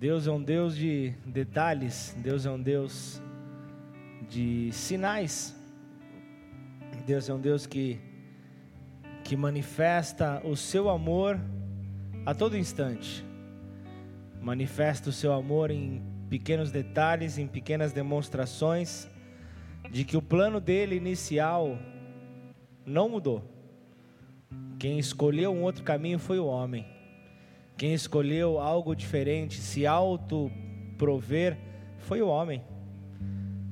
Deus é um Deus de detalhes, Deus é um Deus de sinais. Deus é um Deus que, que manifesta o seu amor a todo instante. Manifesta o seu amor em pequenos detalhes, em pequenas demonstrações de que o plano dele inicial não mudou. Quem escolheu um outro caminho foi o homem. Quem escolheu algo diferente, se auto prover, foi o homem.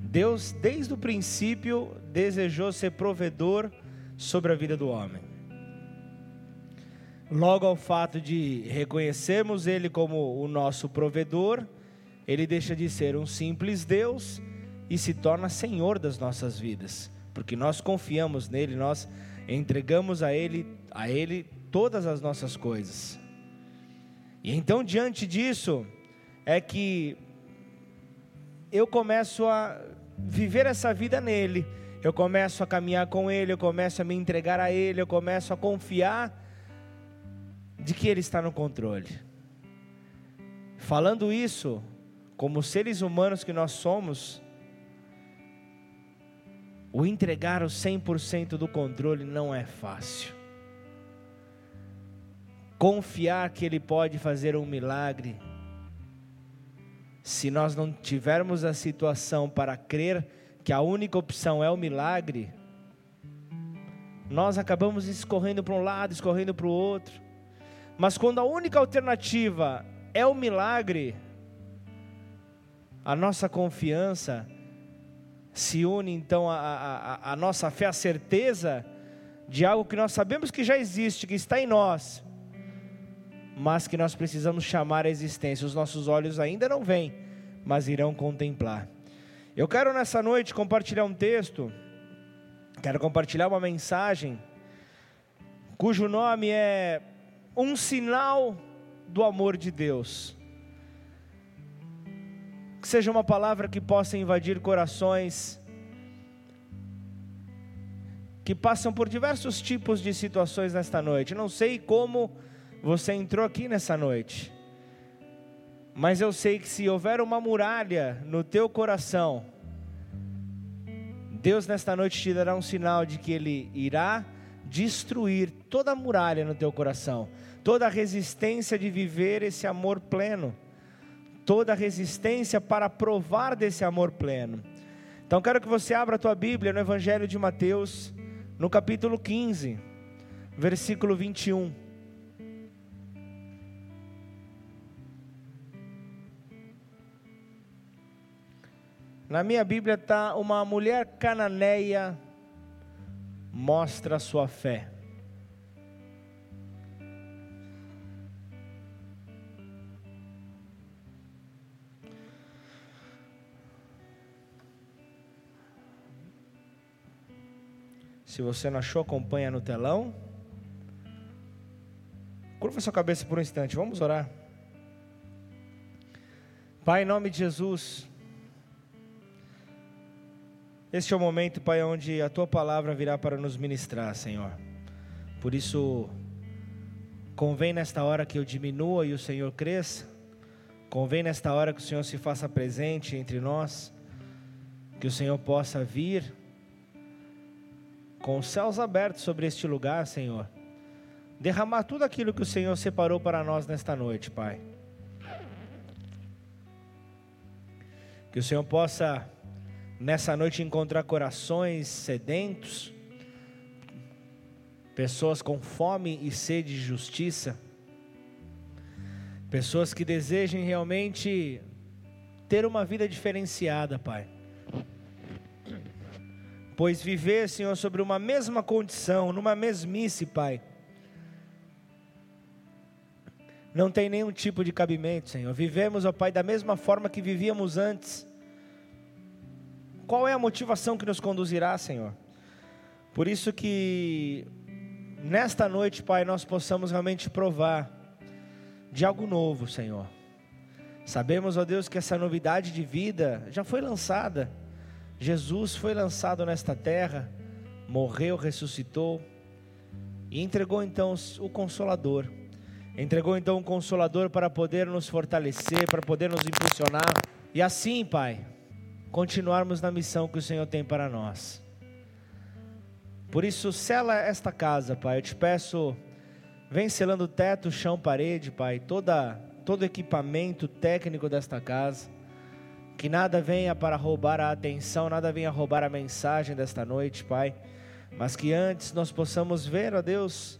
Deus, desde o princípio, desejou ser provedor sobre a vida do homem. Logo ao fato de reconhecermos Ele como o nosso provedor, Ele deixa de ser um simples Deus e se torna Senhor das nossas vidas, porque nós confiamos nele, nós entregamos a Ele, a Ele todas as nossas coisas. E então, diante disso, é que eu começo a viver essa vida nele, eu começo a caminhar com ele, eu começo a me entregar a ele, eu começo a confiar de que ele está no controle. Falando isso, como seres humanos que nós somos, o entregar o 100% do controle não é fácil confiar que Ele pode fazer um milagre, se nós não tivermos a situação para crer que a única opção é o milagre, nós acabamos escorrendo para um lado, escorrendo para o outro. Mas quando a única alternativa é o milagre, a nossa confiança se une então à nossa fé, a certeza de algo que nós sabemos que já existe, que está em nós, mas que nós precisamos chamar a existência. Os nossos olhos ainda não veem, mas irão contemplar. Eu quero nessa noite compartilhar um texto, quero compartilhar uma mensagem, cujo nome é Um Sinal do Amor de Deus. Que seja uma palavra que possa invadir corações que passam por diversos tipos de situações nesta noite. Não sei como você entrou aqui nessa noite. Mas eu sei que se houver uma muralha no teu coração, Deus nesta noite te dará um sinal de que Ele irá destruir toda a muralha no teu coração, toda a resistência de viver esse amor pleno, toda a resistência para provar desse amor pleno. Então quero que você abra a tua Bíblia no Evangelho de Mateus, no capítulo 15, versículo 21. Na minha Bíblia está uma mulher cananeia mostra sua fé. Se você não achou, acompanha no telão. Curva sua cabeça por um instante, vamos orar. Pai, em nome de Jesus. Este é o momento, Pai, onde a tua palavra virá para nos ministrar, Senhor. Por isso, convém nesta hora que eu diminua e o Senhor cresça. Convém nesta hora que o Senhor se faça presente entre nós. Que o Senhor possa vir com os céus abertos sobre este lugar, Senhor. Derramar tudo aquilo que o Senhor separou para nós nesta noite, Pai. Que o Senhor possa nessa noite encontrar corações sedentos, pessoas com fome e sede de justiça, pessoas que desejem realmente ter uma vida diferenciada, Pai. Pois viver, Senhor, sobre uma mesma condição, numa mesmice, Pai, não tem nenhum tipo de cabimento, Senhor. Vivemos, ó Pai, da mesma forma que vivíamos antes qual é a motivação que nos conduzirá, Senhor? Por isso que nesta noite, Pai, nós possamos realmente provar de algo novo, Senhor. Sabemos, ó Deus, que essa novidade de vida já foi lançada. Jesus foi lançado nesta terra, morreu, ressuscitou e entregou então o Consolador. Entregou então um consolador para poder nos fortalecer, para poder nos impulsionar. E assim, Pai, continuarmos na missão que o Senhor tem para nós. Por isso, sela esta casa, Pai. Eu te peço, vem selando teto, chão, parede, Pai, toda, todo equipamento técnico desta casa. Que nada venha para roubar a atenção, nada venha roubar a mensagem desta noite, Pai. Mas que antes nós possamos ver, ó Deus,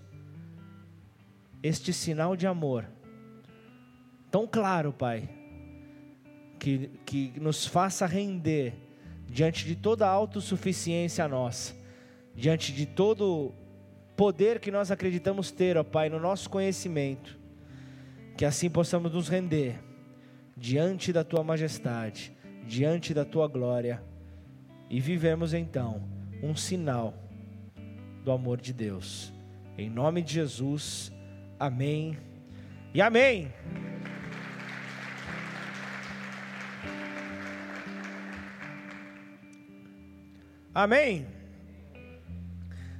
este sinal de amor tão claro, Pai, que, que nos faça render diante de toda a autossuficiência nossa, diante de todo poder que nós acreditamos ter, ó Pai, no nosso conhecimento, que assim possamos nos render diante da tua majestade, diante da tua glória e vivemos então um sinal do amor de Deus. Em nome de Jesus, amém e amém. Amém.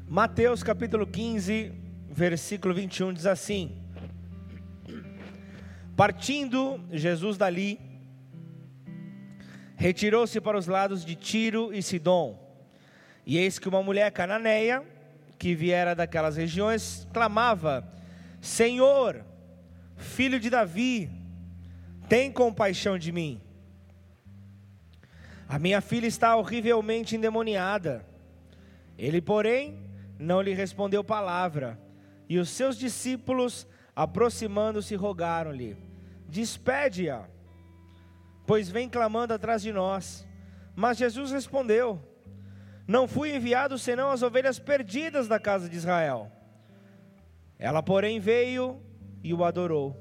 Mateus capítulo 15, versículo 21 diz assim: Partindo Jesus dali, retirou-se para os lados de Tiro e Sidom. E eis que uma mulher cananeia, que viera daquelas regiões, clamava: Senhor, filho de Davi, tem compaixão de mim. A minha filha está horrivelmente endemoniada. Ele, porém, não lhe respondeu palavra. E os seus discípulos, aproximando-se, rogaram-lhe: Despede-a, pois vem clamando atrás de nós. Mas Jesus respondeu: Não fui enviado senão as ovelhas perdidas da casa de Israel. Ela, porém, veio e o adorou,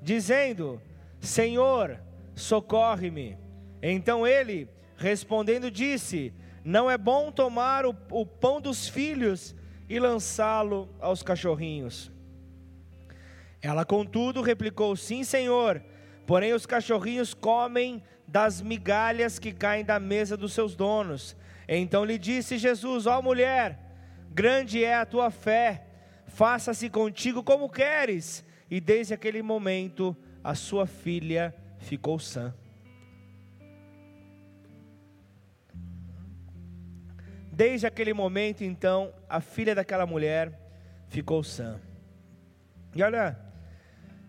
dizendo: Senhor, socorre-me. Então ele, respondendo, disse: Não é bom tomar o, o pão dos filhos e lançá-lo aos cachorrinhos. Ela, contudo, replicou: Sim, senhor, porém os cachorrinhos comem das migalhas que caem da mesa dos seus donos. Então lhe disse Jesus: Ó mulher, grande é a tua fé, faça-se contigo como queres. E desde aquele momento a sua filha ficou sã. Desde aquele momento, então, a filha daquela mulher ficou sã. E olha,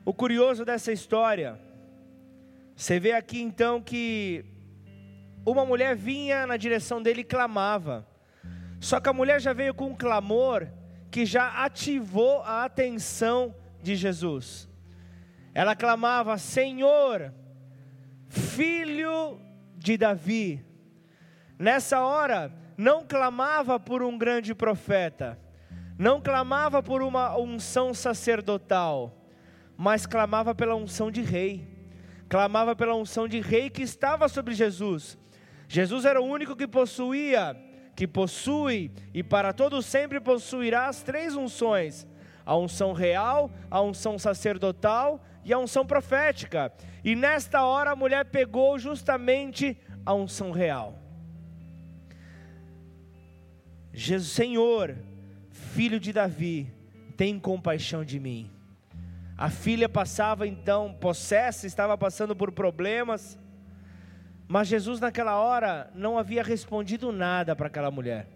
o curioso dessa história, você vê aqui então que uma mulher vinha na direção dele e clamava. Só que a mulher já veio com um clamor que já ativou a atenção de Jesus. Ela clamava: Senhor, filho de Davi. Nessa hora, não clamava por um grande profeta, não clamava por uma unção sacerdotal, mas clamava pela unção de rei, clamava pela unção de rei que estava sobre Jesus. Jesus era o único que possuía, que possui e para todo sempre possuirá as três unções: a unção real, a unção sacerdotal e a unção profética. E nesta hora a mulher pegou justamente a unção real. Jesus, Senhor, filho de Davi, tem compaixão de mim. A filha passava então possessa, estava passando por problemas, mas Jesus naquela hora não havia respondido nada para aquela mulher.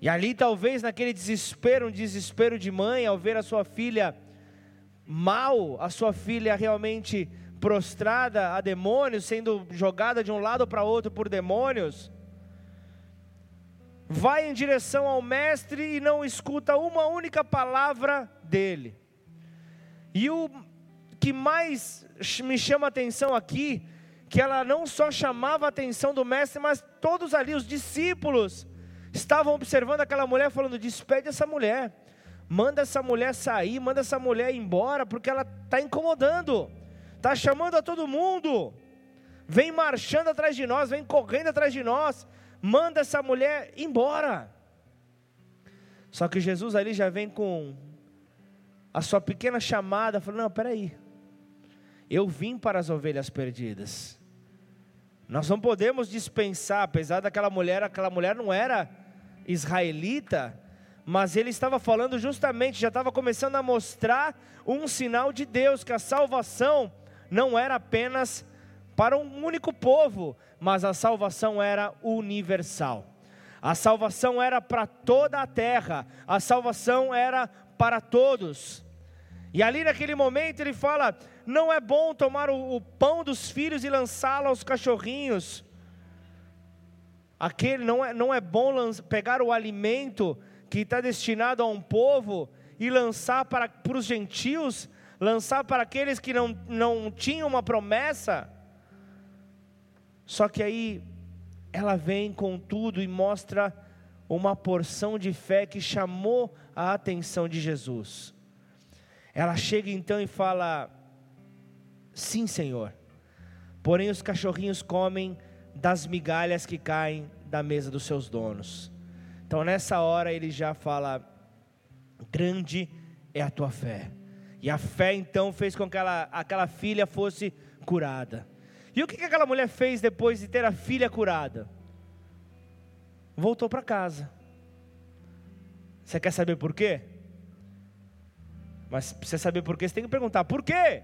E ali talvez naquele desespero, um desespero de mãe, ao ver a sua filha mal, a sua filha realmente prostrada a demônios, sendo jogada de um lado para outro por demônios, vai em direção ao mestre e não escuta uma única palavra dele. E o que mais me chama a atenção aqui, que ela não só chamava a atenção do mestre, mas todos ali, os discípulos, estavam observando aquela mulher, falando: despede essa mulher, manda essa mulher sair, manda essa mulher embora, porque ela está incomodando, está chamando a todo mundo, vem marchando atrás de nós, vem correndo atrás de nós, manda essa mulher embora. Só que Jesus ali já vem com a sua pequena chamada, falou: Não, peraí, eu vim para as ovelhas perdidas. Nós não podemos dispensar, apesar daquela mulher, aquela mulher não era israelita, mas ele estava falando justamente, já estava começando a mostrar um sinal de Deus, que a salvação não era apenas para um único povo, mas a salvação era universal. A salvação era para toda a terra, a salvação era para todos. E ali naquele momento ele fala: não é bom tomar o, o pão dos filhos e lançá-lo aos cachorrinhos. Aquele não é, não é bom pegar o alimento que está destinado a um povo e lançar para, para os gentios, lançar para aqueles que não, não tinham uma promessa. Só que aí ela vem com tudo e mostra uma porção de fé que chamou a atenção de Jesus. Ela chega então e fala: Sim, Senhor. Porém, os cachorrinhos comem das migalhas que caem da mesa dos seus donos. Então, nessa hora, ele já fala: Grande é a tua fé. E a fé então fez com que ela, aquela filha fosse curada. E o que, que aquela mulher fez depois de ter a filha curada? Voltou para casa. Você quer saber por quê? Mas precisa saber por quê, você tem que perguntar: por quê?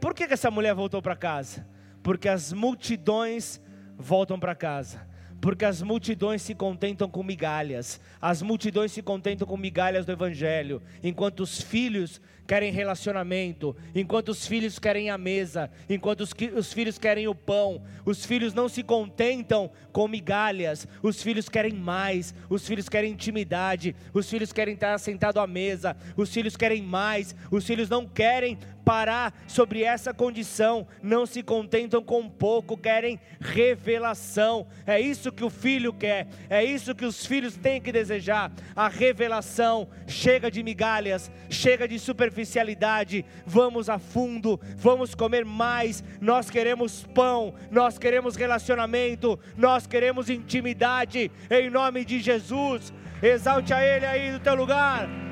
Por que, que essa mulher voltou para casa? Porque as multidões voltam para casa porque as multidões se contentam com migalhas, as multidões se contentam com migalhas do Evangelho, enquanto os filhos querem relacionamento, enquanto os filhos querem a mesa, enquanto os, os filhos querem o pão, os filhos não se contentam com migalhas, os filhos querem mais, os filhos querem intimidade, os filhos querem estar sentado à mesa, os filhos querem mais, os filhos não querem parar sobre essa condição, não se contentam com pouco, querem revelação. É isso que o filho quer, é isso que os filhos têm que desejar: a revelação. Chega de migalhas, chega de superficialidade, vamos a fundo, vamos comer mais. Nós queremos pão, nós queremos relacionamento, nós queremos intimidade, em nome de Jesus. Exalte a Ele aí do teu lugar.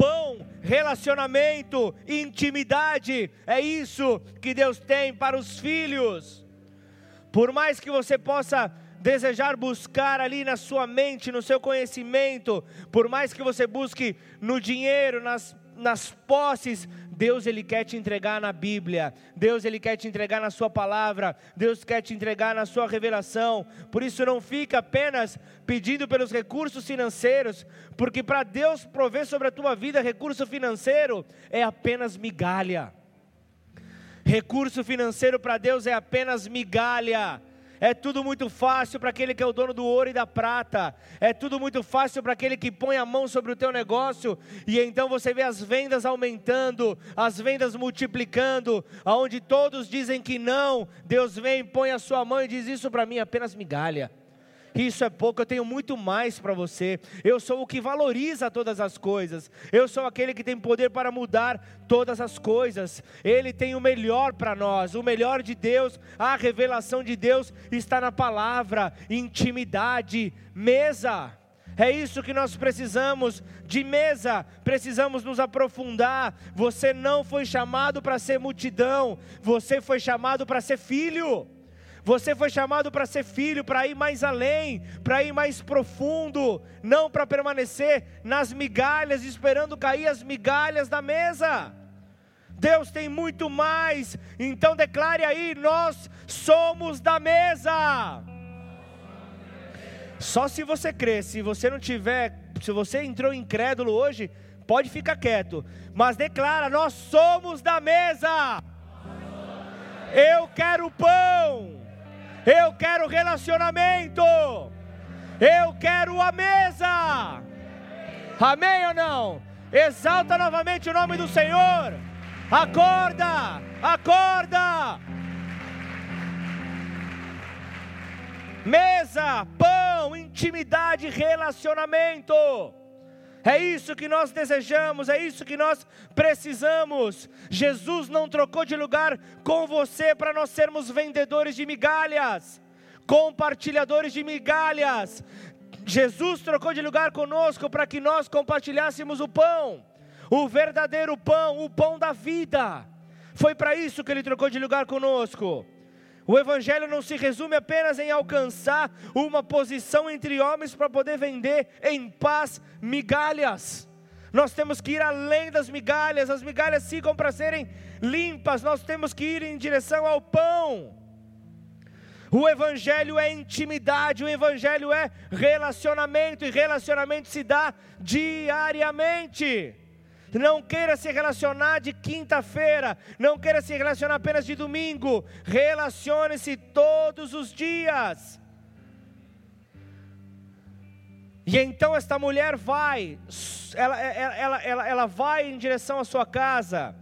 Pão, relacionamento, intimidade. É isso que Deus tem para os filhos. Por mais que você possa desejar buscar ali na sua mente, no seu conhecimento, por mais que você busque no dinheiro, nas, nas posses, Deus ele quer te entregar na Bíblia, Deus ele quer te entregar na sua palavra, Deus quer te entregar na sua revelação. Por isso não fica apenas pedindo pelos recursos financeiros, porque para Deus prover sobre a tua vida recurso financeiro é apenas migalha. Recurso financeiro para Deus é apenas migalha. É tudo muito fácil para aquele que é o dono do ouro e da prata. É tudo muito fácil para aquele que põe a mão sobre o teu negócio e então você vê as vendas aumentando, as vendas multiplicando, aonde todos dizem que não, Deus vem, põe a sua mão e diz isso para mim apenas migalha isso é pouco, eu tenho muito mais para você. Eu sou o que valoriza todas as coisas. Eu sou aquele que tem poder para mudar todas as coisas. Ele tem o melhor para nós, o melhor de Deus. A revelação de Deus está na palavra, intimidade, mesa. É isso que nós precisamos de mesa, precisamos nos aprofundar. Você não foi chamado para ser multidão, você foi chamado para ser filho. Você foi chamado para ser filho, para ir mais além, para ir mais profundo, não para permanecer nas migalhas, esperando cair as migalhas da mesa. Deus tem muito mais, então declare aí: nós somos da mesa. Só se você crer, se você não tiver, se você entrou incrédulo hoje, pode ficar quieto, mas declara: nós somos da mesa. Eu quero pão. Eu quero relacionamento. Eu quero a mesa. Amém ou não? Exalta novamente o nome do Senhor. Acorda, acorda. Mesa, pão, intimidade, relacionamento. É isso que nós desejamos, é isso que nós precisamos. Jesus não trocou de lugar com você para nós sermos vendedores de migalhas, compartilhadores de migalhas. Jesus trocou de lugar conosco para que nós compartilhássemos o pão, o verdadeiro pão, o pão da vida. Foi para isso que ele trocou de lugar conosco. O Evangelho não se resume apenas em alcançar uma posição entre homens para poder vender em paz migalhas. Nós temos que ir além das migalhas, as migalhas ficam para serem limpas, nós temos que ir em direção ao pão. O Evangelho é intimidade, o Evangelho é relacionamento, e relacionamento se dá diariamente. Não queira se relacionar de quinta-feira, não queira se relacionar apenas de domingo, relacione-se todos os dias. E então esta mulher vai, ela, ela, ela, ela vai em direção à sua casa,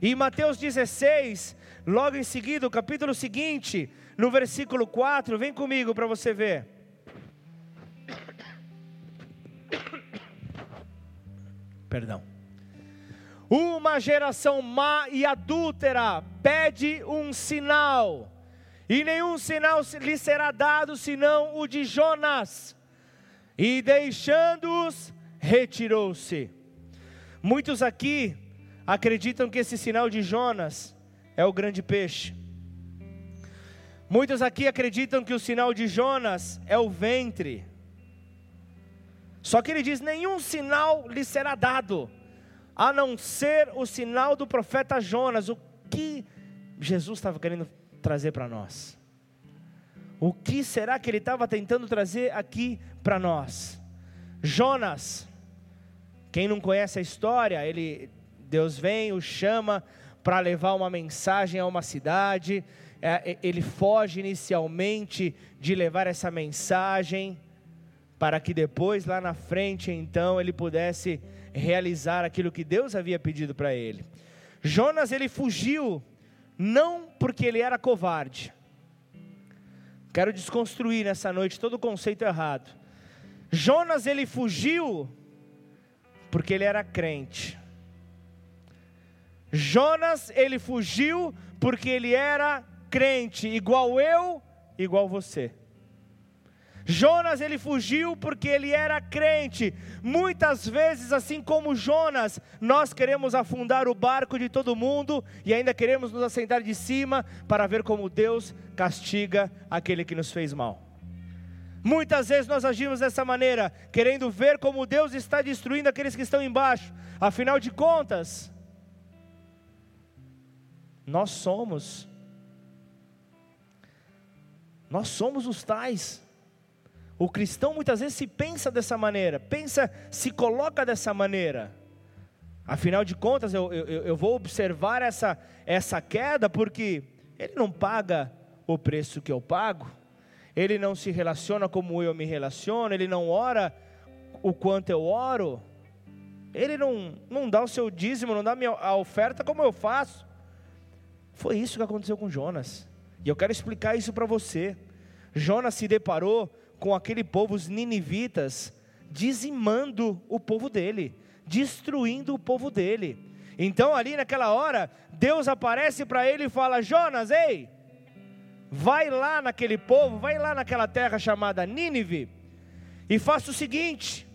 e Mateus 16, logo em seguida, o capítulo seguinte, no versículo 4, vem comigo para você ver. Perdão. Uma geração má e adúltera pede um sinal, e nenhum sinal lhe será dado senão o de Jonas. E deixando-os, retirou-se. Muitos aqui acreditam que esse sinal de Jonas é o grande peixe. Muitos aqui acreditam que o sinal de Jonas é o ventre. Só que ele diz: nenhum sinal lhe será dado a não ser o sinal do profeta Jonas. O que Jesus estava querendo trazer para nós? O que será que ele estava tentando trazer aqui para nós? Jonas, quem não conhece a história, ele, Deus vem, o chama para levar uma mensagem a uma cidade. É, ele foge inicialmente de levar essa mensagem, para que depois, lá na frente, então, ele pudesse realizar aquilo que Deus havia pedido para ele. Jonas ele fugiu não porque ele era covarde. Quero desconstruir nessa noite todo o conceito errado. Jonas ele fugiu porque ele era crente. Jonas ele fugiu porque ele era crente, igual eu, igual você. Jonas ele fugiu porque ele era crente. Muitas vezes, assim como Jonas, nós queremos afundar o barco de todo mundo e ainda queremos nos assentar de cima para ver como Deus castiga aquele que nos fez mal. Muitas vezes nós agimos dessa maneira, querendo ver como Deus está destruindo aqueles que estão embaixo. Afinal de contas, nós somos nós somos os tais o cristão muitas vezes se pensa dessa maneira, pensa, se coloca dessa maneira. Afinal de contas, eu, eu, eu vou observar essa, essa queda porque ele não paga o preço que eu pago, ele não se relaciona como eu me relaciono, ele não ora o quanto eu oro, ele não, não dá o seu dízimo, não dá a, minha, a oferta como eu faço. Foi isso que aconteceu com Jonas, e eu quero explicar isso para você. Jonas se deparou com aquele povo, os ninivitas, dizimando o povo dele, destruindo o povo dele. Então, ali naquela hora, Deus aparece para ele e fala: Jonas, ei, vai lá naquele povo, vai lá naquela terra chamada Nínive, e faça o seguinte: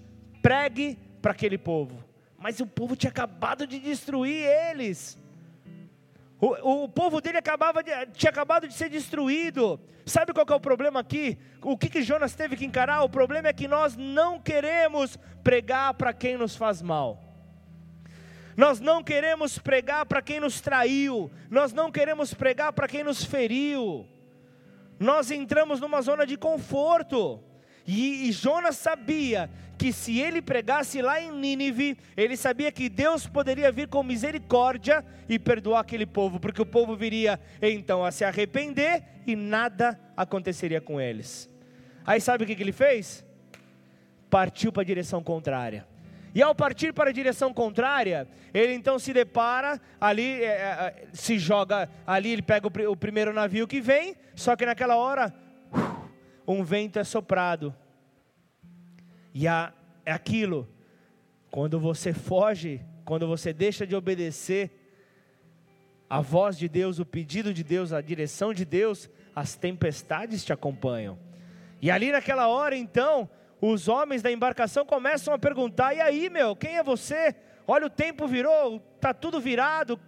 pregue para aquele povo. Mas o povo tinha acabado de destruir eles. O, o povo dele acabava de, tinha acabado de ser destruído. Sabe qual é o problema aqui? O que, que Jonas teve que encarar? O problema é que nós não queremos pregar para quem nos faz mal. Nós não queremos pregar para quem nos traiu. Nós não queremos pregar para quem nos feriu. Nós entramos numa zona de conforto. E, e Jonas sabia que se ele pregasse lá em Nínive, ele sabia que Deus poderia vir com misericórdia e perdoar aquele povo, porque o povo viria então a se arrepender e nada aconteceria com eles. Aí sabe o que, que ele fez? Partiu para a direção contrária. E ao partir para a direção contrária, ele então se depara ali, é, é, se joga ali, ele pega o primeiro navio que vem, só que naquela hora um vento é soprado. E é aquilo, quando você foge, quando você deixa de obedecer a voz de Deus, o pedido de Deus, a direção de Deus, as tempestades te acompanham. E ali naquela hora, então, os homens da embarcação começam a perguntar: e aí, meu, quem é você? Olha, o tempo virou, está tudo virado.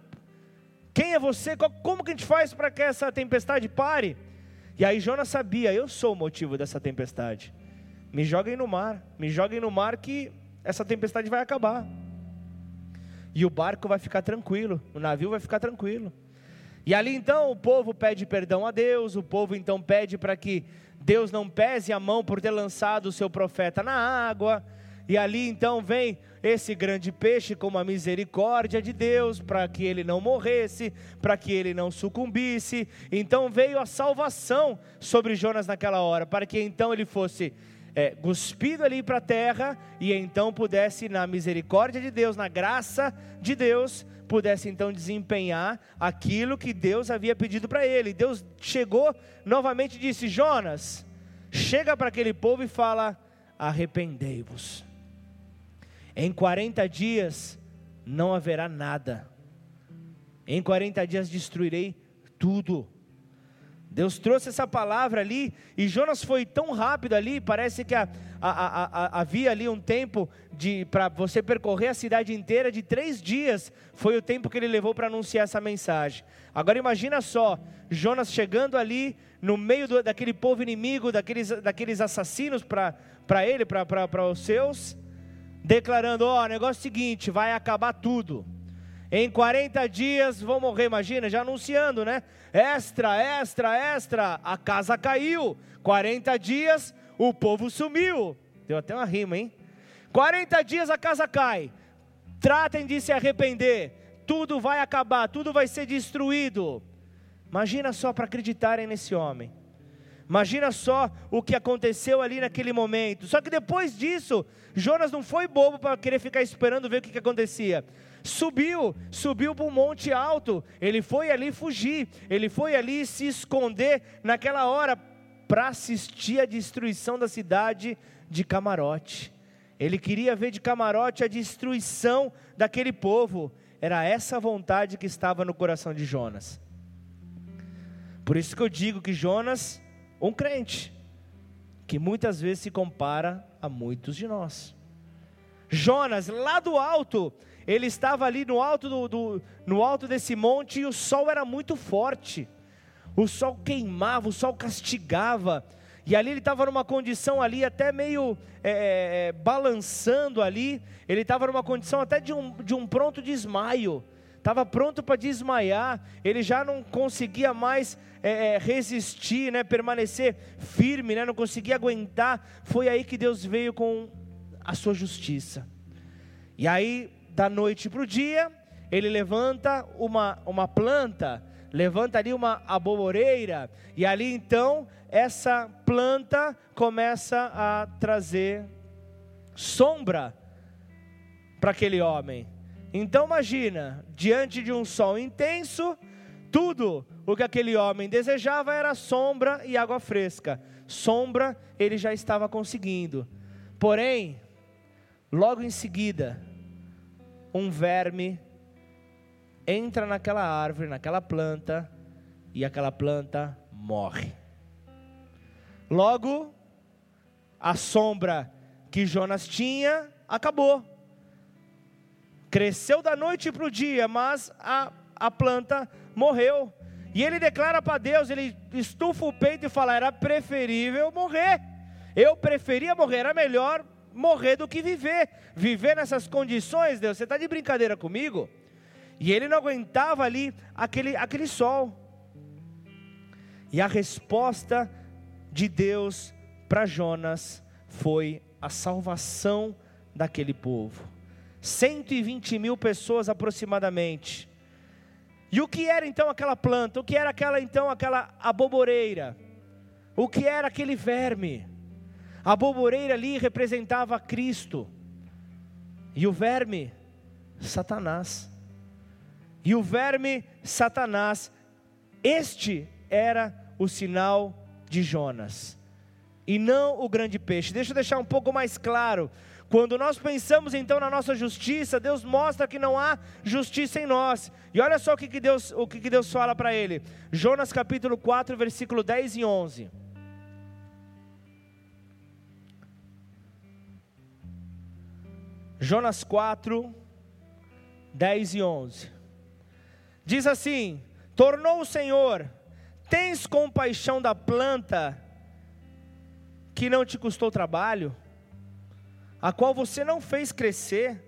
Quem é você? Como que a gente faz para que essa tempestade pare? E aí Jonas sabia: eu sou o motivo dessa tempestade. Me joguem no mar, me joguem no mar que essa tempestade vai acabar. E o barco vai ficar tranquilo, o navio vai ficar tranquilo. E ali então o povo pede perdão a Deus, o povo então pede para que Deus não pese a mão por ter lançado o seu profeta na água. E ali então vem esse grande peixe com a misericórdia de Deus, para que ele não morresse, para que ele não sucumbisse. Então veio a salvação sobre Jonas naquela hora, para que então ele fosse é, cuspido ali para a terra e então pudesse, na misericórdia de Deus, na graça de Deus, pudesse então desempenhar aquilo que Deus havia pedido para ele. Deus chegou novamente e disse: Jonas, chega para aquele povo e fala: arrependei-vos. Em 40 dias não haverá nada. Em 40 dias destruirei tudo. Deus trouxe essa palavra ali, e Jonas foi tão rápido ali, parece que a, a, a, havia ali um tempo para você percorrer a cidade inteira de três dias, foi o tempo que ele levou para anunciar essa mensagem. Agora imagina só, Jonas chegando ali no meio do, daquele povo inimigo, daqueles, daqueles assassinos para ele, para os seus, declarando: Ó, oh, negócio é seguinte, vai acabar tudo. Em 40 dias vão morrer, imagina, já anunciando, né? Extra, extra, extra, a casa caiu. 40 dias, o povo sumiu. Deu até uma rima, hein? 40 dias a casa cai. Tratem de se arrepender. Tudo vai acabar, tudo vai ser destruído. Imagina só para acreditarem nesse homem. Imagina só o que aconteceu ali naquele momento. Só que depois disso, Jonas não foi bobo para querer ficar esperando ver o que, que acontecia. Subiu, subiu para um monte alto. Ele foi ali fugir. Ele foi ali se esconder naquela hora para assistir a destruição da cidade de Camarote. Ele queria ver de camarote a destruição daquele povo. Era essa vontade que estava no coração de Jonas. Por isso que eu digo que Jonas um crente que muitas vezes se compara a muitos de nós. Jonas, lá do alto, ele estava ali no alto, do, do, no alto desse monte e o sol era muito forte. O sol queimava, o sol castigava. E ali ele estava numa condição ali até meio é, é, é balançando ali. Ele estava numa condição até de um, de um pronto desmaio estava pronto para desmaiar, ele já não conseguia mais é, é, resistir, né, permanecer firme, né, não conseguia aguentar. Foi aí que Deus veio com a sua justiça. E aí, da noite para o dia, ele levanta uma, uma planta, levanta ali uma aboboreira, e ali então essa planta começa a trazer sombra para aquele homem. Então imagina, diante de um sol intenso, tudo o que aquele homem desejava era sombra e água fresca. Sombra ele já estava conseguindo. Porém, logo em seguida, um verme entra naquela árvore, naquela planta, e aquela planta morre. Logo, a sombra que Jonas tinha acabou cresceu da noite para o dia, mas a, a planta morreu. E ele declara para Deus, ele estufa o peito e fala: era preferível morrer. Eu preferia morrer, era melhor morrer do que viver. Viver nessas condições, Deus, você está de brincadeira comigo? E ele não aguentava ali aquele, aquele sol. E a resposta de Deus para Jonas foi a salvação daquele povo. 120 mil pessoas aproximadamente. E o que era então aquela planta? O que era aquela então aquela aboboreira? O que era aquele verme? A aboboreira ali representava Cristo. E o verme, Satanás. E o verme, Satanás. Este era o sinal de Jonas. E não o grande peixe. Deixa eu deixar um pouco mais claro. Quando nós pensamos então na nossa justiça, Deus mostra que não há justiça em nós. E olha só o que, que Deus, o que, que Deus fala para ele. Jonas capítulo 4, versículo 10 e 11. Jonas 4, 10 e 11. Diz assim: Tornou o Senhor Tens compaixão da planta que não te custou trabalho, a qual você não fez crescer,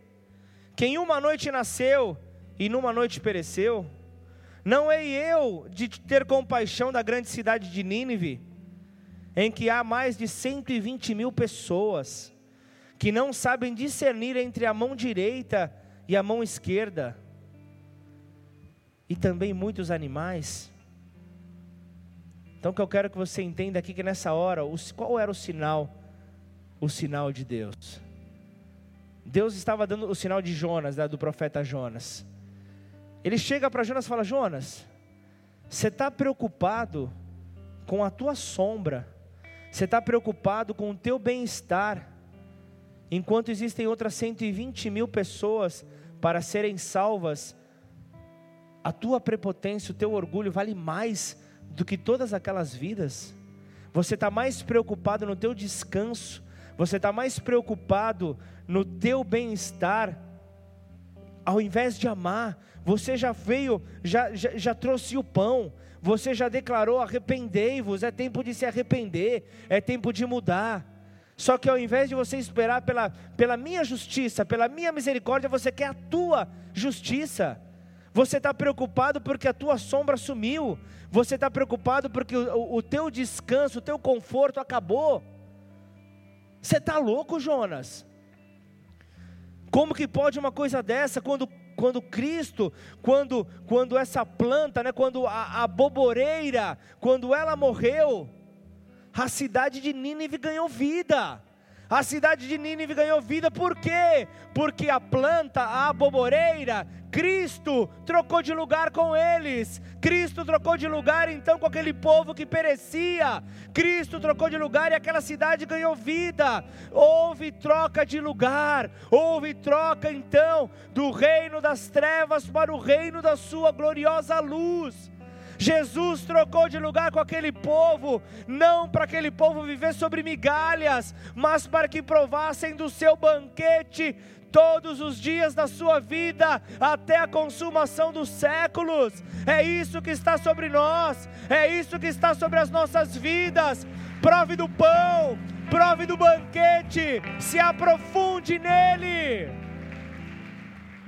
que em uma noite nasceu e numa noite pereceu? Não hei eu de ter compaixão da grande cidade de Nínive, em que há mais de 120 mil pessoas, que não sabem discernir entre a mão direita e a mão esquerda, e também muitos animais. Então, o que eu quero que você entenda aqui que nessa hora, qual era o sinal? O sinal de Deus. Deus estava dando o sinal de Jonas, né, do profeta Jonas. Ele chega para Jonas e fala: Jonas, você está preocupado com a tua sombra, você está preocupado com o teu bem-estar, enquanto existem outras 120 mil pessoas para serem salvas, a tua prepotência, o teu orgulho vale mais do que todas aquelas vidas. Você está mais preocupado no teu descanso, você está mais preocupado no teu bem-estar, ao invés de amar, você já veio, já, já, já trouxe o pão, você já declarou: arrependei-vos, é tempo de se arrepender, é tempo de mudar. Só que ao invés de você esperar pela, pela minha justiça, pela minha misericórdia, você quer a tua justiça. Você está preocupado porque a tua sombra sumiu. Você está preocupado porque o, o teu descanso, o teu conforto acabou. Você está louco, Jonas? Como que pode uma coisa dessa quando quando Cristo, quando, quando essa planta, né, quando a, a boboreira, quando ela morreu, a cidade de Nínive ganhou vida. A cidade de Nínive ganhou vida por quê? Porque a planta, a boboreira, Cristo trocou de lugar com eles. Cristo trocou de lugar então com aquele povo que perecia. Cristo trocou de lugar e aquela cidade ganhou vida. Houve troca de lugar. Houve troca então do reino das trevas para o reino da sua gloriosa luz. Jesus trocou de lugar com aquele povo, não para aquele povo viver sobre migalhas, mas para que provassem do seu banquete todos os dias da sua vida, até a consumação dos séculos. É isso que está sobre nós, é isso que está sobre as nossas vidas. Prove do pão, prove do banquete, se aprofunde nele.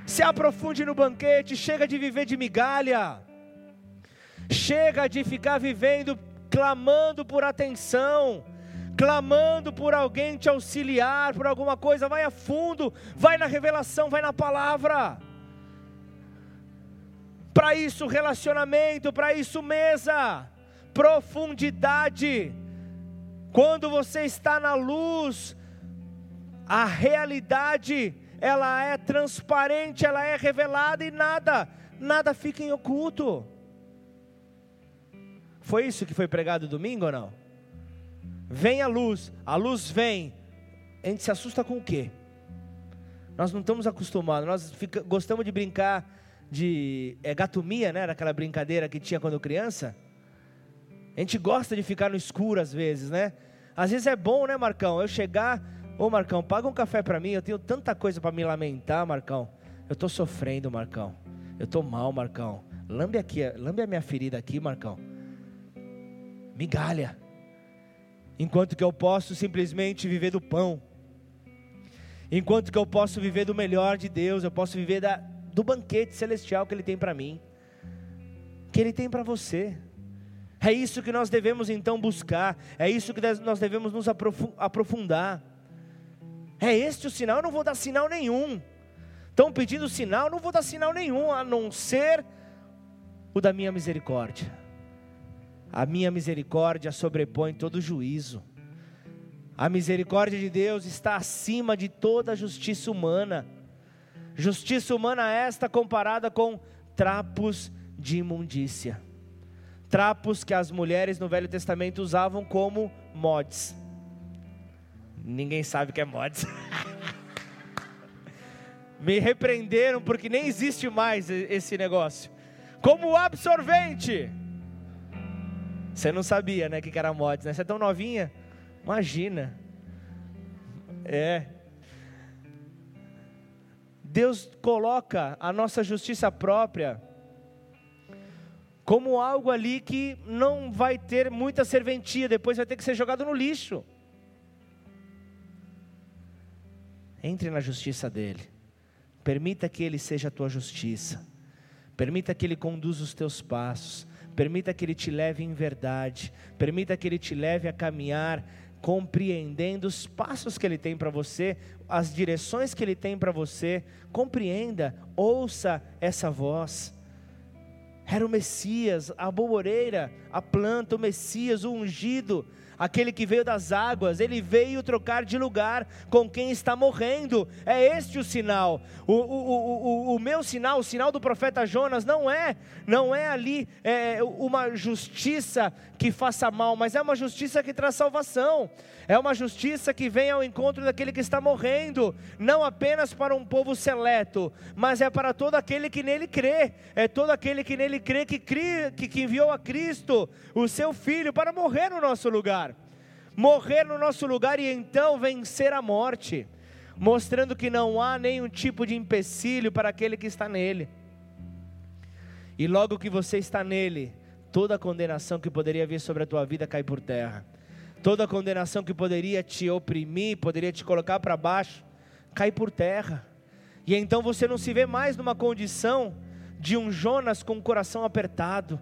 Se aprofunde no banquete, chega de viver de migalha. Chega de ficar vivendo clamando por atenção, clamando por alguém te auxiliar, por alguma coisa. Vai a fundo, vai na revelação, vai na palavra. Para isso, relacionamento, para isso, mesa, profundidade. Quando você está na luz, a realidade, ela é transparente, ela é revelada e nada, nada fica em oculto. Foi isso que foi pregado domingo ou não? Vem a luz, a luz vem. A gente se assusta com o quê? Nós não estamos acostumados, nós fica, gostamos de brincar de é, gatomia, né? Aquela brincadeira que tinha quando criança. A gente gosta de ficar no escuro às vezes, né? Às vezes é bom, né, Marcão? Eu chegar, ô Marcão, paga um café para mim, eu tenho tanta coisa para me lamentar, Marcão. Eu estou sofrendo, Marcão. Eu estou mal, Marcão. Lambe aqui, lambe a minha ferida aqui, Marcão migalha, enquanto que eu posso simplesmente viver do pão, enquanto que eu posso viver do melhor de Deus, eu posso viver da, do banquete celestial que Ele tem para mim, que Ele tem para você. É isso que nós devemos então buscar, é isso que nós devemos nos aprofundar. É este o sinal, eu não vou dar sinal nenhum. Estão pedindo sinal, eu não vou dar sinal nenhum, a não ser o da minha misericórdia. A minha misericórdia sobrepõe todo juízo. A misericórdia de Deus está acima de toda justiça humana. Justiça humana esta comparada com trapos de imundícia. Trapos que as mulheres no Velho Testamento usavam como mods. Ninguém sabe o que é mods. Me repreenderam porque nem existe mais esse negócio. Como absorvente você não sabia, né, que era mods, né? Você é tão novinha? Imagina. É. Deus coloca a nossa justiça própria como algo ali que não vai ter muita serventia, depois vai ter que ser jogado no lixo. Entre na justiça dele. Permita que ele seja a tua justiça. Permita que ele conduza os teus passos. Permita que ele te leve em verdade. Permita que ele te leve a caminhar compreendendo os passos que ele tem para você, as direções que ele tem para você. Compreenda, ouça essa voz. Era o Messias, a boboreira, a planta, o Messias, o ungido, aquele que veio das águas, ele veio trocar de lugar com quem está morrendo. É este o sinal. O, o, o, o, meu sinal, o sinal do profeta Jonas, não é, não é ali é, uma justiça que faça mal, mas é uma justiça que traz salvação. É uma justiça que vem ao encontro daquele que está morrendo, não apenas para um povo seleto, mas é para todo aquele que nele crê. É todo aquele que nele crê que, crê, que, que enviou a Cristo, o seu Filho, para morrer no nosso lugar. Morrer no nosso lugar e então vencer a morte, mostrando que não há nenhum tipo de empecilho para aquele que está nele. E logo que você está nele, toda a condenação que poderia vir sobre a tua vida cai por terra Toda condenação que poderia te oprimir, poderia te colocar para baixo, cai por terra. E então você não se vê mais numa condição de um Jonas com o coração apertado,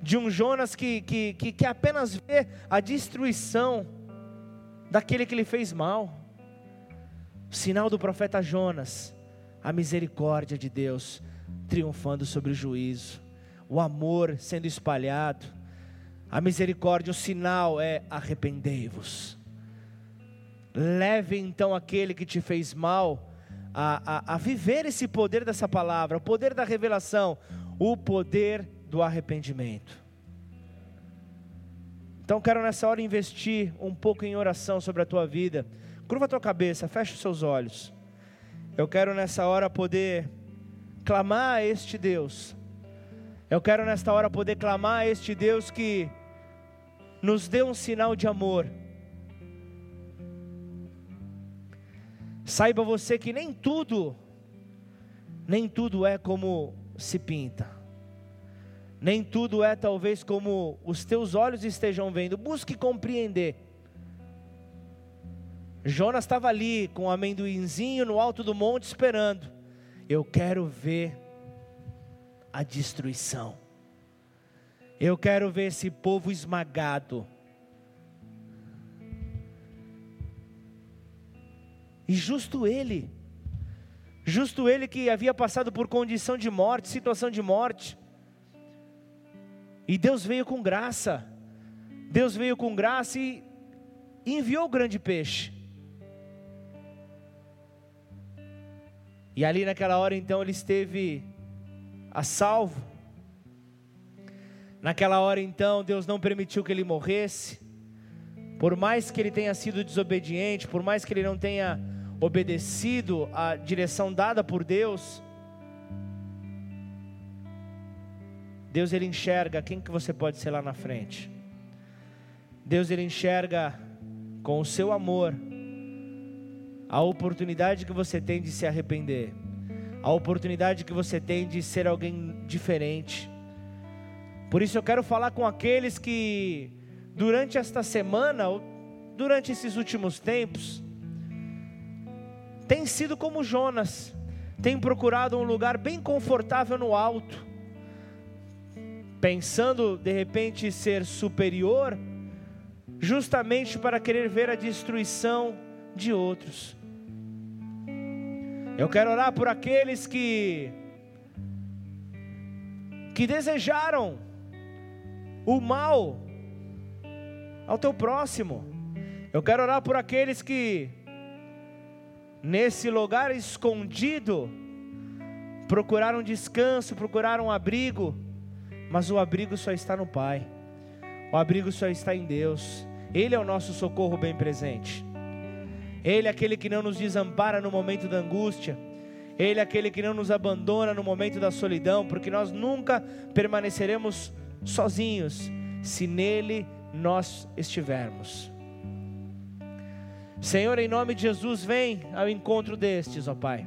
de um Jonas que, que, que, que apenas vê a destruição daquele que lhe fez mal. Sinal do profeta Jonas, a misericórdia de Deus triunfando sobre o juízo, o amor sendo espalhado, a misericórdia, o sinal é arrependei-vos. Leve então aquele que te fez mal a, a, a viver esse poder dessa palavra, o poder da revelação, o poder do arrependimento. Então quero nessa hora investir um pouco em oração sobre a tua vida. Curva a tua cabeça, fecha os seus olhos. Eu quero nessa hora poder clamar a este Deus. Eu quero nesta hora poder clamar a este Deus que nos dê um sinal de amor. Saiba você que nem tudo, nem tudo é como se pinta. Nem tudo é talvez como os teus olhos estejam vendo. Busque compreender. Jonas estava ali com o amendoinzinho no alto do monte esperando. Eu quero ver a destruição. Eu quero ver esse povo esmagado. E justo ele, justo ele que havia passado por condição de morte, situação de morte, e Deus veio com graça, Deus veio com graça e enviou o grande peixe. E ali naquela hora então ele esteve a salvo, Naquela hora então, Deus não permitiu que ele morresse. Por mais que ele tenha sido desobediente, por mais que ele não tenha obedecido à direção dada por Deus, Deus ele enxerga quem que você pode ser lá na frente. Deus ele enxerga com o seu amor a oportunidade que você tem de se arrepender, a oportunidade que você tem de ser alguém diferente por isso eu quero falar com aqueles que, durante esta semana, durante esses últimos tempos, têm sido como Jonas, têm procurado um lugar bem confortável no alto, pensando de repente ser superior, justamente para querer ver a destruição de outros. Eu quero orar por aqueles que que desejaram o mal ao teu próximo. Eu quero orar por aqueles que, nesse lugar escondido, procuraram descanso, procuraram abrigo, mas o abrigo só está no Pai, o abrigo só está em Deus, Ele é o nosso socorro bem presente, Ele é aquele que não nos desampara no momento da angústia, Ele é aquele que não nos abandona no momento da solidão, porque nós nunca permaneceremos sozinhos, se nele nós estivermos. Senhor, em nome de Jesus, vem ao encontro destes, ó Pai.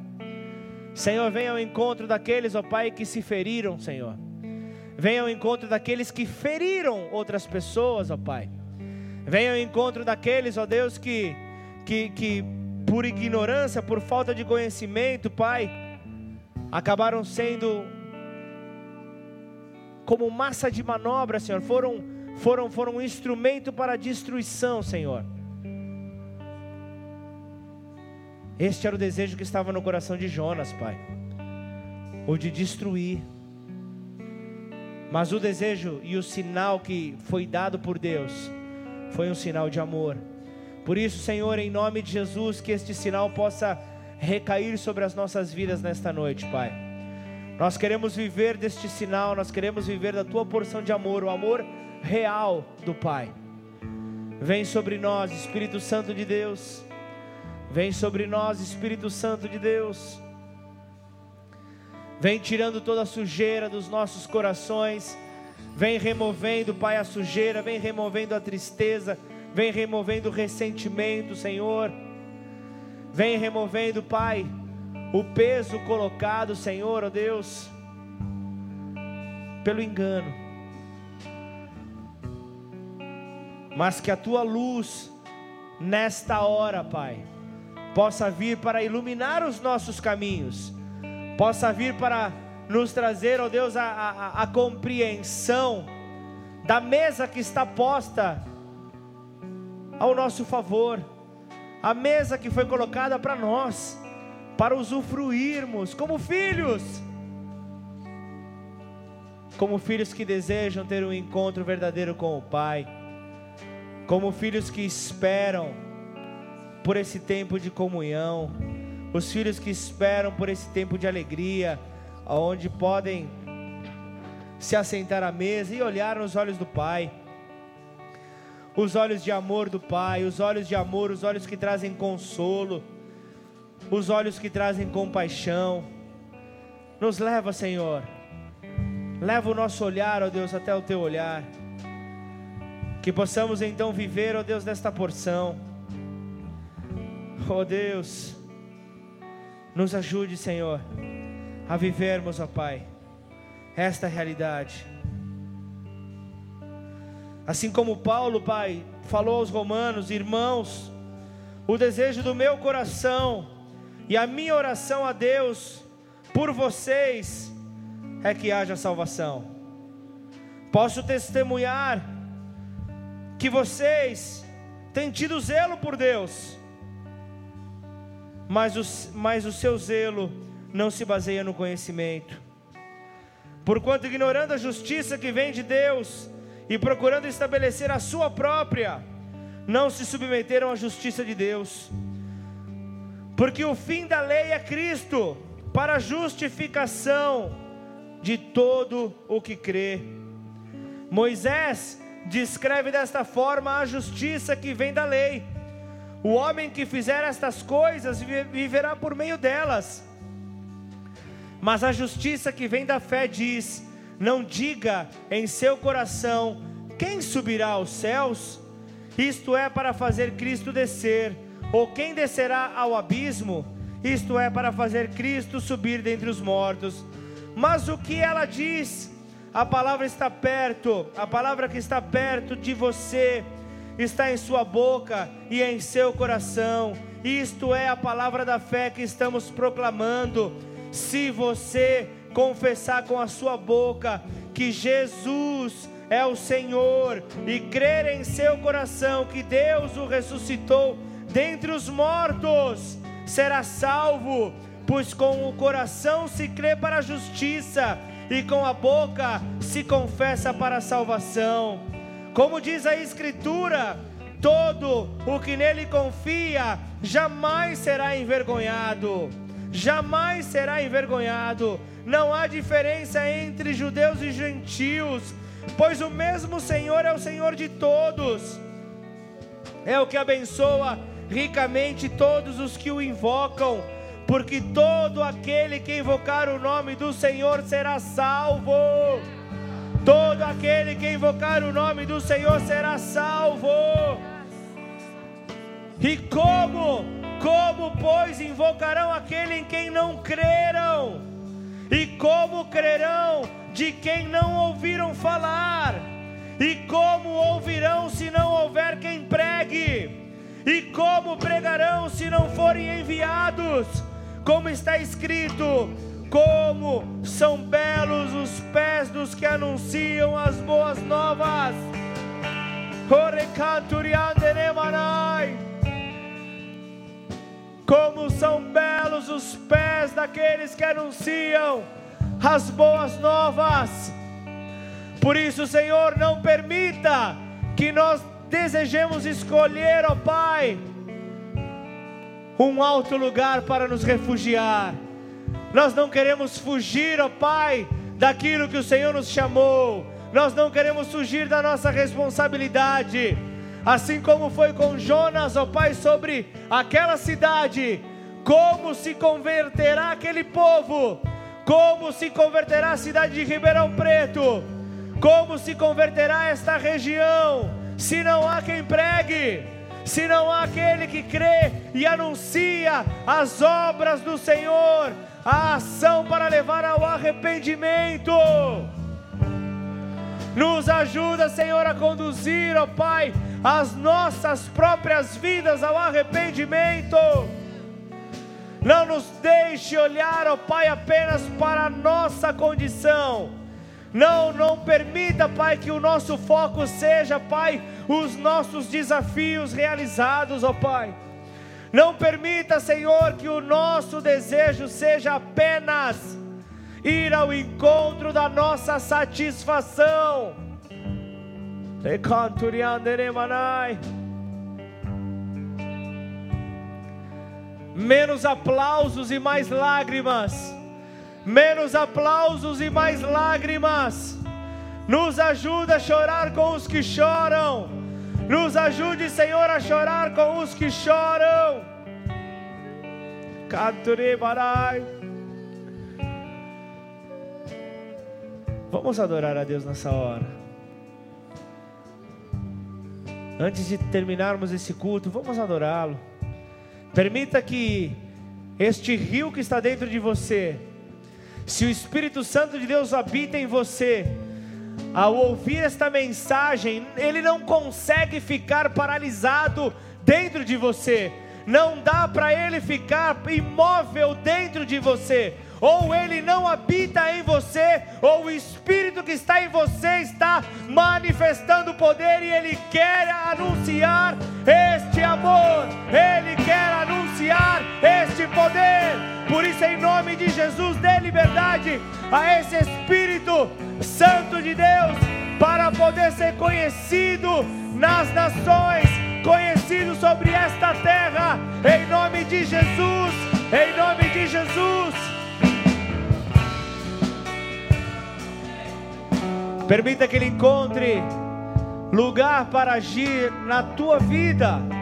Senhor, vem ao encontro daqueles, ó Pai, que se feriram, Senhor. Venha ao encontro daqueles que feriram outras pessoas, ó Pai. Venha ao encontro daqueles, ó Deus, que, que, que por ignorância, por falta de conhecimento, Pai, acabaram sendo como massa de manobra, Senhor, foram, foram, foram um instrumento para destruição, Senhor. Este era o desejo que estava no coração de Jonas, Pai, o de destruir. Mas o desejo e o sinal que foi dado por Deus foi um sinal de amor. Por isso, Senhor, em nome de Jesus, que este sinal possa recair sobre as nossas vidas nesta noite, Pai. Nós queremos viver deste sinal, nós queremos viver da tua porção de amor, o amor real do Pai. Vem sobre nós, Espírito Santo de Deus. Vem sobre nós, Espírito Santo de Deus. Vem tirando toda a sujeira dos nossos corações. Vem removendo, Pai, a sujeira, vem removendo a tristeza, vem removendo o ressentimento, Senhor. Vem removendo, Pai, o peso colocado, Senhor, ó oh Deus, pelo engano. Mas que a tua luz, nesta hora, Pai, possa vir para iluminar os nossos caminhos, possa vir para nos trazer, ó oh Deus, a, a, a compreensão da mesa que está posta ao nosso favor, a mesa que foi colocada para nós para usufruirmos como filhos, como filhos que desejam ter um encontro verdadeiro com o Pai, como filhos que esperam por esse tempo de comunhão, os filhos que esperam por esse tempo de alegria, onde podem se assentar à mesa e olhar nos olhos do Pai. Os olhos de amor do Pai, os olhos de amor, os olhos que trazem consolo os olhos que trazem compaixão. Nos leva, Senhor. Leva o nosso olhar, ó Deus, até o teu olhar. Que possamos então viver, ó Deus, desta porção. Ó Deus, nos ajude, Senhor, a vivermos, ó Pai, esta realidade. Assim como Paulo, Pai, falou aos romanos, irmãos, o desejo do meu coração e a minha oração a Deus por vocês é que haja salvação. Posso testemunhar que vocês têm tido zelo por Deus, mas o, mas o seu zelo não se baseia no conhecimento. Porquanto ignorando a justiça que vem de Deus e procurando estabelecer a sua própria, não se submeteram à justiça de Deus porque o fim da lei é Cristo, para a justificação de todo o que crê. Moisés descreve desta forma a justiça que vem da lei. O homem que fizer estas coisas viverá por meio delas. Mas a justiça que vem da fé diz: Não diga em seu coração: Quem subirá aos céus? Isto é para fazer Cristo descer ou quem descerá ao abismo? Isto é, para fazer Cristo subir dentre os mortos. Mas o que ela diz? A palavra está perto, a palavra que está perto de você, está em sua boca e em seu coração. Isto é a palavra da fé que estamos proclamando. Se você confessar com a sua boca que Jesus é o Senhor e crer em seu coração que Deus o ressuscitou dentre os mortos será salvo, pois com o coração se crê para a justiça e com a boca se confessa para a salvação. Como diz a Escritura, todo o que nele confia jamais será envergonhado. Jamais será envergonhado. Não há diferença entre judeus e gentios, pois o mesmo Senhor é o Senhor de todos. É o que abençoa ricamente todos os que o invocam, porque todo aquele que invocar o nome do Senhor será salvo. Todo aquele que invocar o nome do Senhor será salvo. E como? Como, pois, invocarão aquele em quem não creram? E como crerão de quem não ouviram falar. E como ouvirão se não houver quem pregue? E como pregarão se não forem enviados? Como está escrito: como são belos os pés dos que anunciam as boas novas. Como são belos os pés daqueles que anunciam as boas novas. Por isso, Senhor, não permita que nós desejemos escolher, ó Pai, um alto lugar para nos refugiar. Nós não queremos fugir, ó Pai, daquilo que o Senhor nos chamou. Nós não queremos fugir da nossa responsabilidade. Assim como foi com Jonas, ó Pai, sobre aquela cidade, como se converterá aquele povo, como se converterá a cidade de Ribeirão Preto como se converterá esta região se não há quem pregue? Se não há aquele que crê e anuncia as obras do Senhor, a ação para levar ao arrependimento. Nos ajuda, Senhor, a conduzir, ó Pai, as nossas próprias vidas ao arrependimento. Não nos deixe olhar, ó Pai, apenas para a nossa condição não, não permita, Pai, que o nosso foco seja, Pai, os nossos desafios realizados, ó Pai. Não permita, Senhor, que o nosso desejo seja apenas ir ao encontro da nossa satisfação. Menos aplausos e mais lágrimas menos aplausos e mais lágrimas. Nos ajuda a chorar com os que choram. Nos ajude, Senhor, a chorar com os que choram. Caturebarai. Vamos adorar a Deus nessa hora. Antes de terminarmos esse culto, vamos adorá-lo. Permita que este rio que está dentro de você se o Espírito Santo de Deus habita em você, ao ouvir esta mensagem, ele não consegue ficar paralisado dentro de você, não dá para ele ficar imóvel dentro de você. Ou ele não habita em você, ou o Espírito que está em você está manifestando poder e ele quer anunciar este amor, ele quer anunciar este poder. Por isso, em nome de Jesus, dê liberdade a esse Espírito Santo de Deus para poder ser conhecido nas nações, conhecido sobre esta terra, em nome de Jesus, em nome de Jesus. Permita que Ele encontre lugar para agir na tua vida.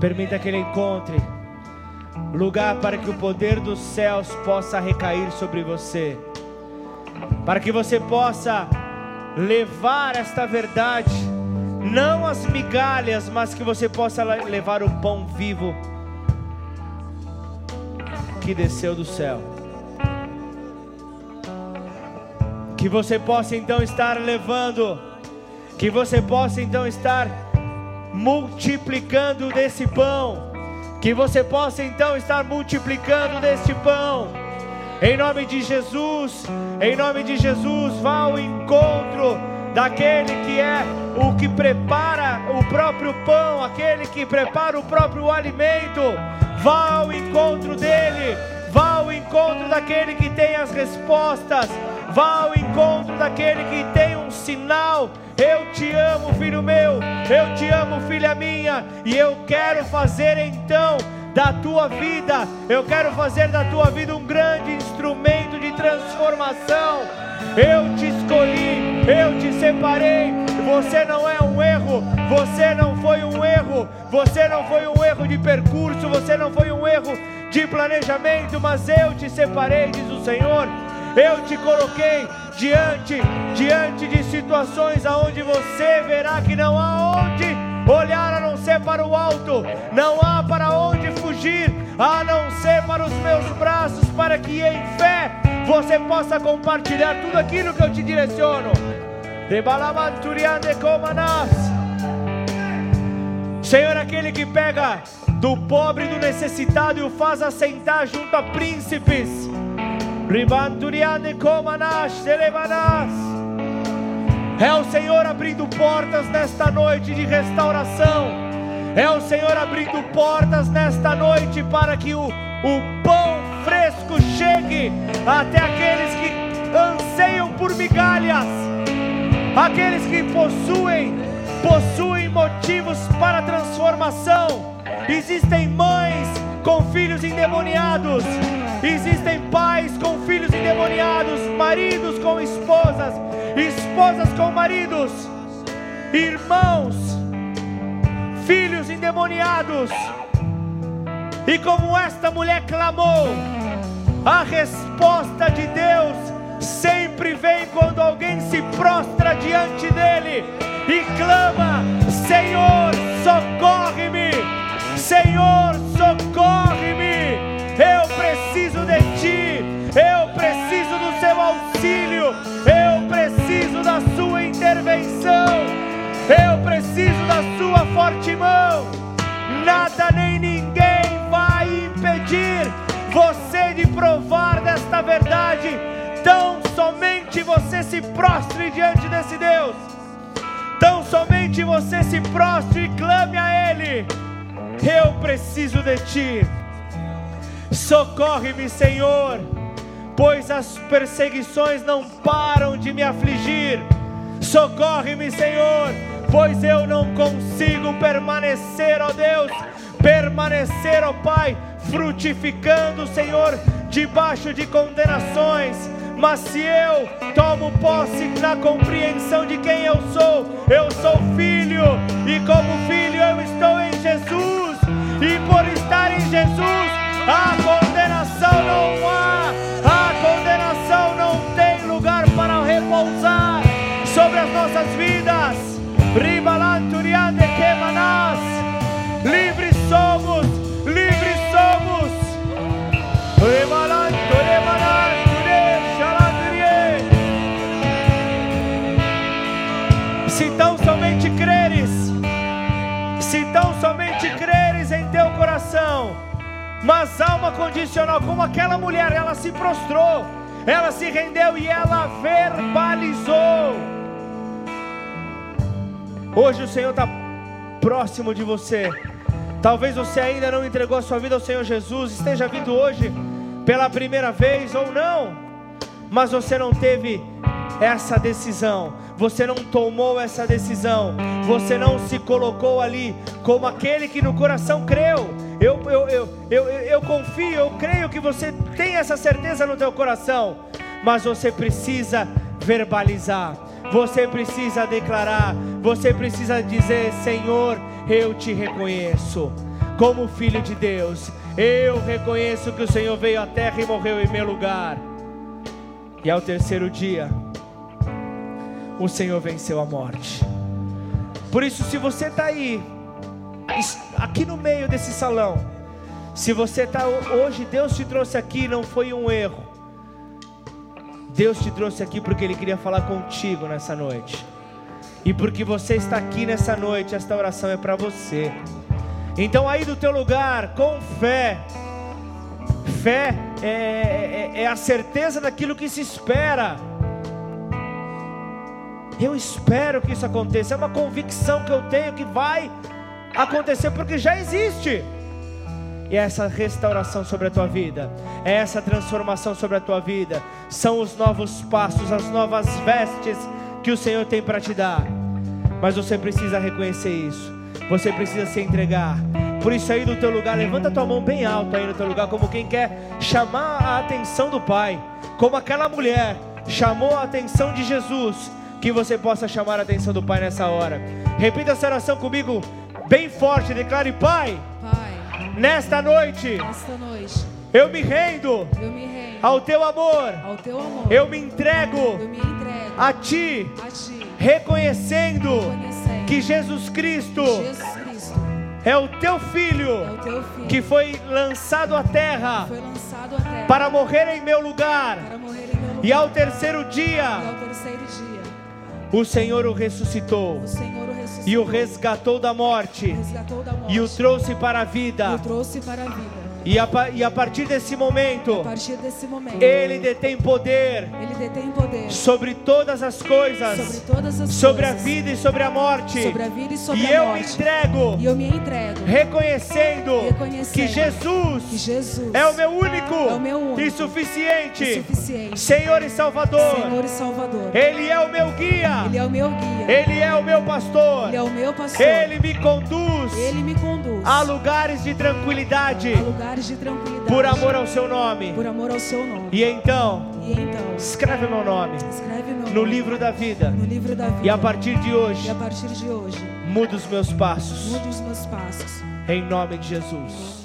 Permita que Ele encontre lugar para que o poder dos céus possa recair sobre você, para que você possa levar esta verdade, não as migalhas, mas que você possa levar o pão vivo que desceu do céu. Que você possa então estar levando, que você possa então estar multiplicando desse pão, que você possa então estar multiplicando deste pão. Em nome de Jesus, em nome de Jesus, vá ao encontro daquele que é o que prepara o próprio pão, aquele que prepara o próprio alimento. Vá ao encontro dele, vá ao encontro daquele que tem as respostas, Vá ao encontro daquele que tem um sinal. Eu te amo, filho meu. Eu te amo, filha minha. E eu quero fazer então da tua vida, eu quero fazer da tua vida um grande instrumento de transformação. Eu te escolhi, eu te separei. Você não é um erro, você não foi um erro, você não foi um erro de percurso, você não foi um erro de planejamento, mas eu te separei, diz o Senhor. Eu te coloquei diante, diante de situações aonde você verá que não há onde olhar a não ser para o alto, não há para onde fugir a não ser para os meus braços, para que em fé você possa compartilhar tudo aquilo que eu te direciono. Senhor, aquele que pega do pobre e do necessitado e o faz assentar junto a príncipes. É o Senhor abrindo portas nesta noite de restauração. É o Senhor abrindo portas nesta noite para que o, o pão fresco chegue até aqueles que anseiam por migalhas, aqueles que possuem, possuem motivos para transformação. Existem mães com filhos endemoniados, existem pais com filhos endemoniados, maridos com esposas, esposas com maridos, irmãos filhos endemoniados. E como esta mulher clamou, a resposta de Deus sempre vem quando alguém se prostra diante dele e clama: Senhor, socorre-me! Senhor, socorre-me! Sua forte mão. Nada nem ninguém vai impedir você de provar desta verdade. Tão somente você se prostre diante desse Deus. Tão somente você se prostre e clame a Ele. Eu preciso de Ti. Socorre-me, Senhor, pois as perseguições não param de me afligir. Socorre-me, Senhor pois eu não consigo permanecer, ó Deus, permanecer, ó Pai, frutificando, Senhor, debaixo de condenações. Mas se eu tomo posse na compreensão de quem eu sou, eu sou filho, e como filho eu estou em Jesus, e por estar em Jesus, a condenação não há, a condenação não tem lugar para repousar sobre as nossas vidas. Ribalanturiande que manás. Livres somos, livres somos. Ribalantore Se tão somente creres, se tão somente creres em teu coração, mas uma condicional, como aquela mulher, ela se prostrou, ela se rendeu e ela verbalizou. Hoje o Senhor está próximo de você. Talvez você ainda não entregou a sua vida ao Senhor Jesus, esteja vindo hoje pela primeira vez ou não, mas você não teve essa decisão, você não tomou essa decisão, você não se colocou ali como aquele que no coração creu. Eu, eu, eu, eu, eu confio, eu creio que você tem essa certeza no teu coração, mas você precisa verbalizar você precisa declarar, você precisa dizer: Senhor, eu te reconheço como filho de Deus. Eu reconheço que o Senhor veio à terra e morreu em meu lugar. E ao terceiro dia, o Senhor venceu a morte. Por isso, se você está aí, aqui no meio desse salão, se você está hoje, Deus te trouxe aqui, não foi um erro. Deus te trouxe aqui porque Ele queria falar contigo nessa noite. E porque você está aqui nessa noite, esta oração é para você. Então, aí do teu lugar, com fé, fé é, é, é, é a certeza daquilo que se espera. Eu espero que isso aconteça, é uma convicção que eu tenho que vai acontecer, porque já existe e é essa restauração sobre a tua vida, é essa transformação sobre a tua vida, são os novos passos, as novas vestes que o Senhor tem para te dar. Mas você precisa reconhecer isso, você precisa se entregar. Por isso aí do teu lugar, levanta tua mão bem alto aí no teu lugar, como quem quer chamar a atenção do Pai, como aquela mulher chamou a atenção de Jesus, que você possa chamar a atenção do Pai nessa hora. Repita essa oração comigo bem forte, declare Pai. Pai Nesta noite, Nesta noite eu, me rendo, eu me rendo ao, teu amor, ao teu amor. Eu me entrego, eu me entrego a, ti, a ti reconhecendo, reconhecendo que Jesus Cristo, Jesus Cristo É o teu filho é o teu filho que foi lançado à terra lançado à terra para morrer em meu lugar. para morrer em meu lugar. E ao terceiro E dia, ao terceiro dia, o Senhor o ressuscitou o Senhor o ressuscitou. e o resgatou da morte resgatou da morte. e o trouxe para a e o trouxe para a vida. E a, e a partir desse A momento, partir desse momento, ele detém poder ele detém poder sobre todas as sobre coisas, todas as sobre a coisas, vida e sobre a morte. sobre a vida e sobre E a eu me morte. entrego E eu me entrego reconhecendo Reconhecendo que Jesus que Jesus é o meu único é o meu único e suficiente é suficiente, Senhor e Salvador. Senhor e Salvador. Ele é o meu guia, Ele é o meu guia. Ele é o meu pastor, Ele é o meu pastor. Ele me conduz Ele me conduz a lugares de tranquilidade a lugares de tranquilidade. por amor ao seu nome. por amor ao seu nome. E então, E então, escreve o meu nome escreve meu no nome livro da vida. no livro da vida. E a partir de E hoje, a partir de hoje, muda os meus passos. mude os meus passos. Em nome de Jesus.